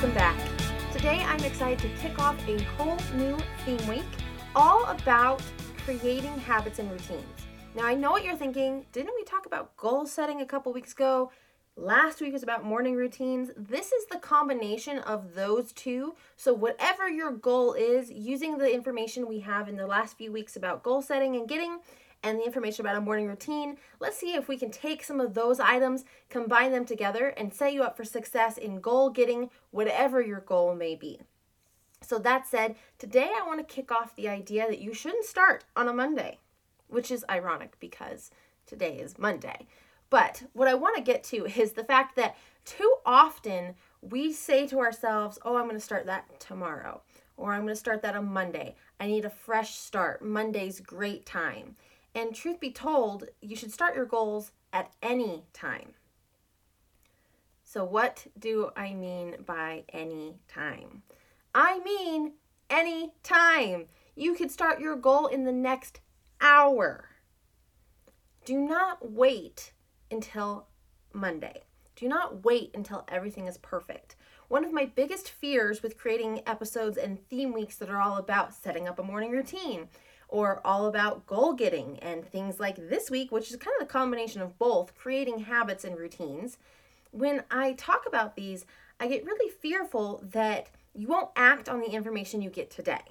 Welcome back. Today I'm excited to kick off a whole new theme week all about creating habits and routines. Now, I know what you're thinking. Didn't we talk about goal setting a couple weeks ago? Last week was about morning routines. This is the combination of those two. So, whatever your goal is, using the information we have in the last few weeks about goal setting and getting and the information about a morning routine. Let's see if we can take some of those items, combine them together, and set you up for success in goal getting, whatever your goal may be. So, that said, today I want to kick off the idea that you shouldn't start on a Monday, which is ironic because today is Monday. But what I want to get to is the fact that too often we say to ourselves, Oh, I'm going to start that tomorrow, or I'm going to start that on Monday. I need a fresh start. Monday's great time. And truth be told, you should start your goals at any time. So, what do I mean by any time? I mean any time. You could start your goal in the next hour. Do not wait until Monday. Do not wait until everything is perfect. One of my biggest fears with creating episodes and theme weeks that are all about setting up a morning routine or all about goal getting and things like this week, which is kind of the combination of both creating habits and routines. When I talk about these, I get really fearful that you won't act on the information you get today.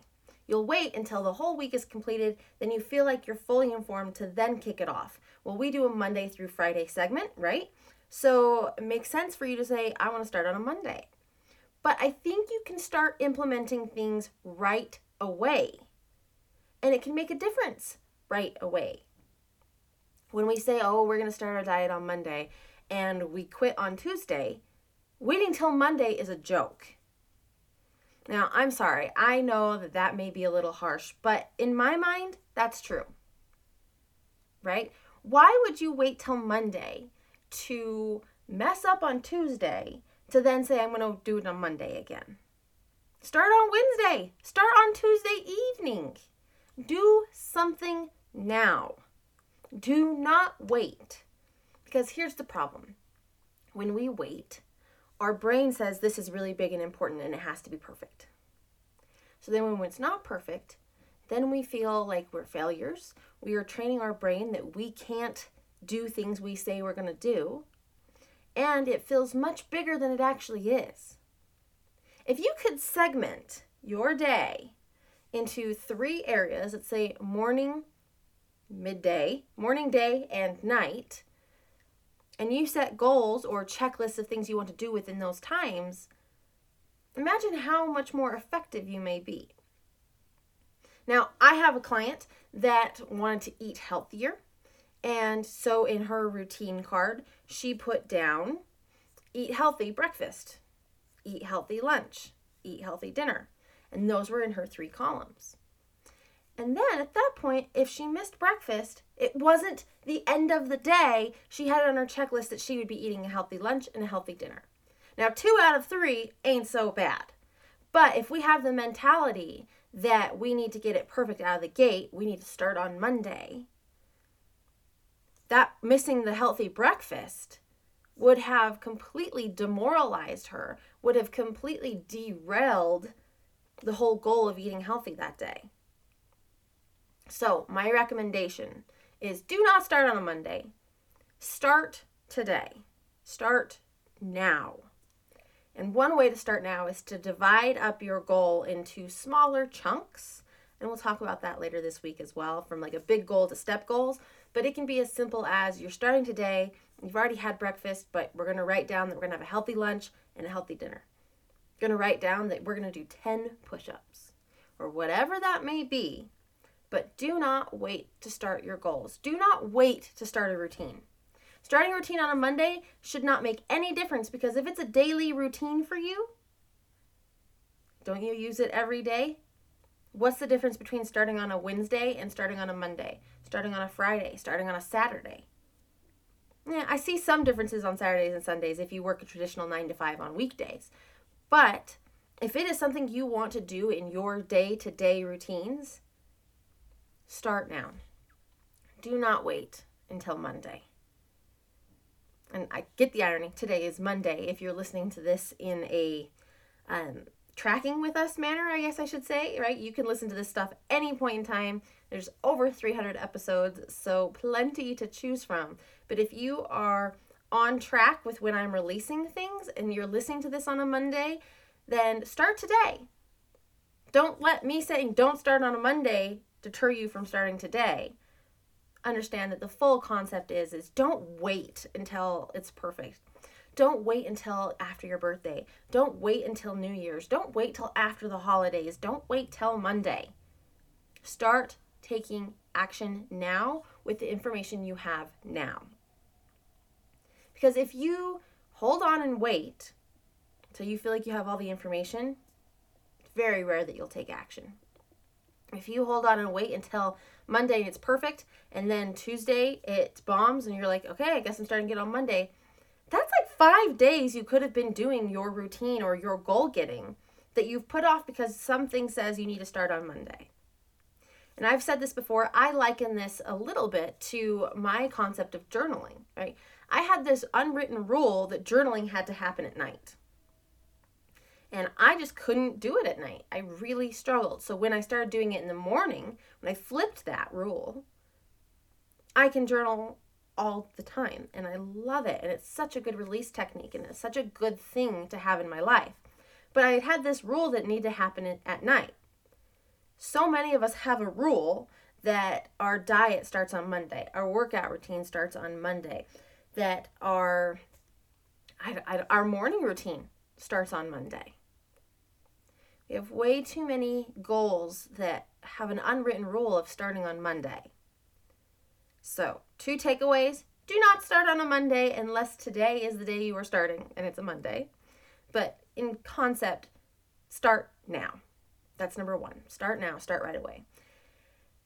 You'll wait until the whole week is completed, then you feel like you're fully informed to then kick it off. Well, we do a Monday through Friday segment, right? So it makes sense for you to say, I want to start on a Monday. But I think you can start implementing things right away and it can make a difference right away. When we say, oh, we're going to start our diet on Monday and we quit on Tuesday, waiting till Monday is a joke. Now, I'm sorry, I know that that may be a little harsh, but in my mind, that's true. Right? Why would you wait till Monday to mess up on Tuesday to then say, I'm going to do it on Monday again? Start on Wednesday, start on Tuesday evening. Do something now. Do not wait. Because here's the problem when we wait, our brain says this is really big and important and it has to be perfect. So then when it's not perfect, then we feel like we're failures. We are training our brain that we can't do things we say we're going to do. And it feels much bigger than it actually is. If you could segment your day into three areas let's say morning, midday, morning, day, and night, and you set goals or checklists of things you want to do within those times, imagine how much more effective you may be. Now, I have a client that wanted to eat healthier, and so in her routine card, she put down eat healthy breakfast, eat healthy lunch, eat healthy dinner. And those were in her three columns. And then at that point, if she missed breakfast, it wasn't the end of the day. She had it on her checklist that she would be eating a healthy lunch and a healthy dinner. Now, two out of three ain't so bad. But if we have the mentality that we need to get it perfect out of the gate, we need to start on Monday, that missing the healthy breakfast would have completely demoralized her, would have completely derailed the whole goal of eating healthy that day. So, my recommendation is do not start on a Monday. Start today. Start now. And one way to start now is to divide up your goal into smaller chunks. And we'll talk about that later this week as well, from like a big goal to step goals. But it can be as simple as you're starting today, you've already had breakfast, but we're to write down that we're to have a healthy lunch and a healthy dinner going to write down that we're going to do 10 push ups or whatever that may be. But do not wait to start your goals. Do not wait to start a routine. Starting a routine on a Monday should not make any difference because if it's a daily routine for you, don't you use it every day? What's the difference between starting on a Wednesday and starting on a Monday? Starting on a Friday, starting on a Saturday? Yeah, I see some differences on Saturdays and Sundays if you work a traditional 9 to 5 on weekdays. But if it is something you want to do in your day to day routines, start now. Do not wait until Monday. And I get the irony. Today is Monday. If you're listening to this in a um, tracking with us manner, I guess I should say, right? You can listen to this stuff any point in time. There's over 300 episodes, so plenty to choose from. But if you are on track with when I'm releasing things and you're listening to this on a Monday, then start today. Don't let me saying don't start on a Monday deter you from starting today. Understand that the full concept is is don't wait until it's perfect. Don't wait until after your birthday. Don't wait until New Year's. Don't wait till after the holidays. Don't wait till Monday. Start taking action now with the information you have now. Because if you hold on and wait until you feel like you have all the information, it's very rare that you'll take action. If you hold on and wait until Monday it's perfect, and then Tuesday it bombs, and you're like, okay, I guess I'm starting to get on Monday, that's like five days you could have been doing your routine or your goal getting that you've put off because something says you need to start on Monday. And I've said this before, I liken this a little bit to my concept of journaling, right? I had this unwritten rule that journaling had to happen at night. And I just couldn't do it at night. I really struggled. So when I started doing it in the morning, when I flipped that rule, I can journal all the time and I love it. And it's such a good release technique and it's such a good thing to have in my life. But I had this rule that needed to happen at night. So many of us have a rule that our diet starts on Monday, our workout routine starts on Monday, that our I, I, our morning routine starts on Monday. We have way too many goals that have an unwritten rule of starting on Monday. So, two takeaways do not start on a Monday unless today is the day you are starting and it's a Monday. But in concept, start now. That's number one. Start now, start right away.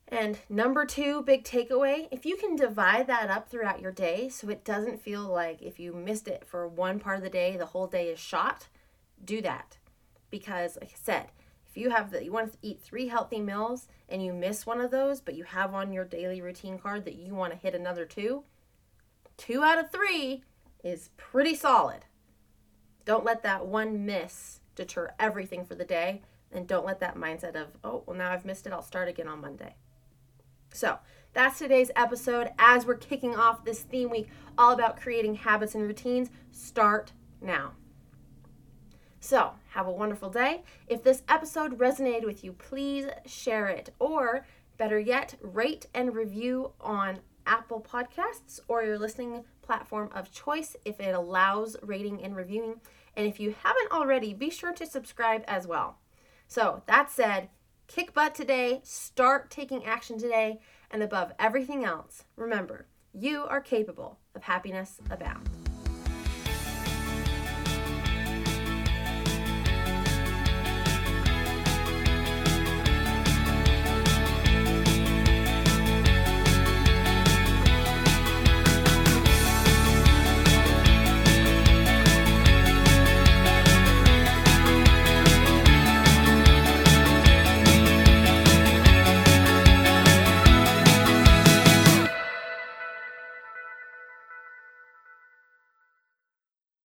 And number two, big takeaway if you can divide that up throughout your day so it doesn't feel like if you missed it for one part of the day, the whole day is shot, do that. Because, like I said, if you have that you want to eat three healthy meals and you miss one of those, but you have on your daily routine card that you want to hit another two, two out of three is pretty solid. Don't let that one miss deter everything for the day. And don't let that mindset of, oh, well, now I've missed it, I'll start again on Monday. So that's today's episode. As we're kicking off this theme week, all about creating habits and routines, start now. So, have a wonderful day. If this episode resonated with you, please share it. Or, better yet, rate and review on Apple Podcasts or your listening platform of choice if it allows rating and reviewing. And if you haven't already, be sure to subscribe as well. So, that said, Kick butt today, start taking action today, and above everything else, remember, you are capable of happiness abound.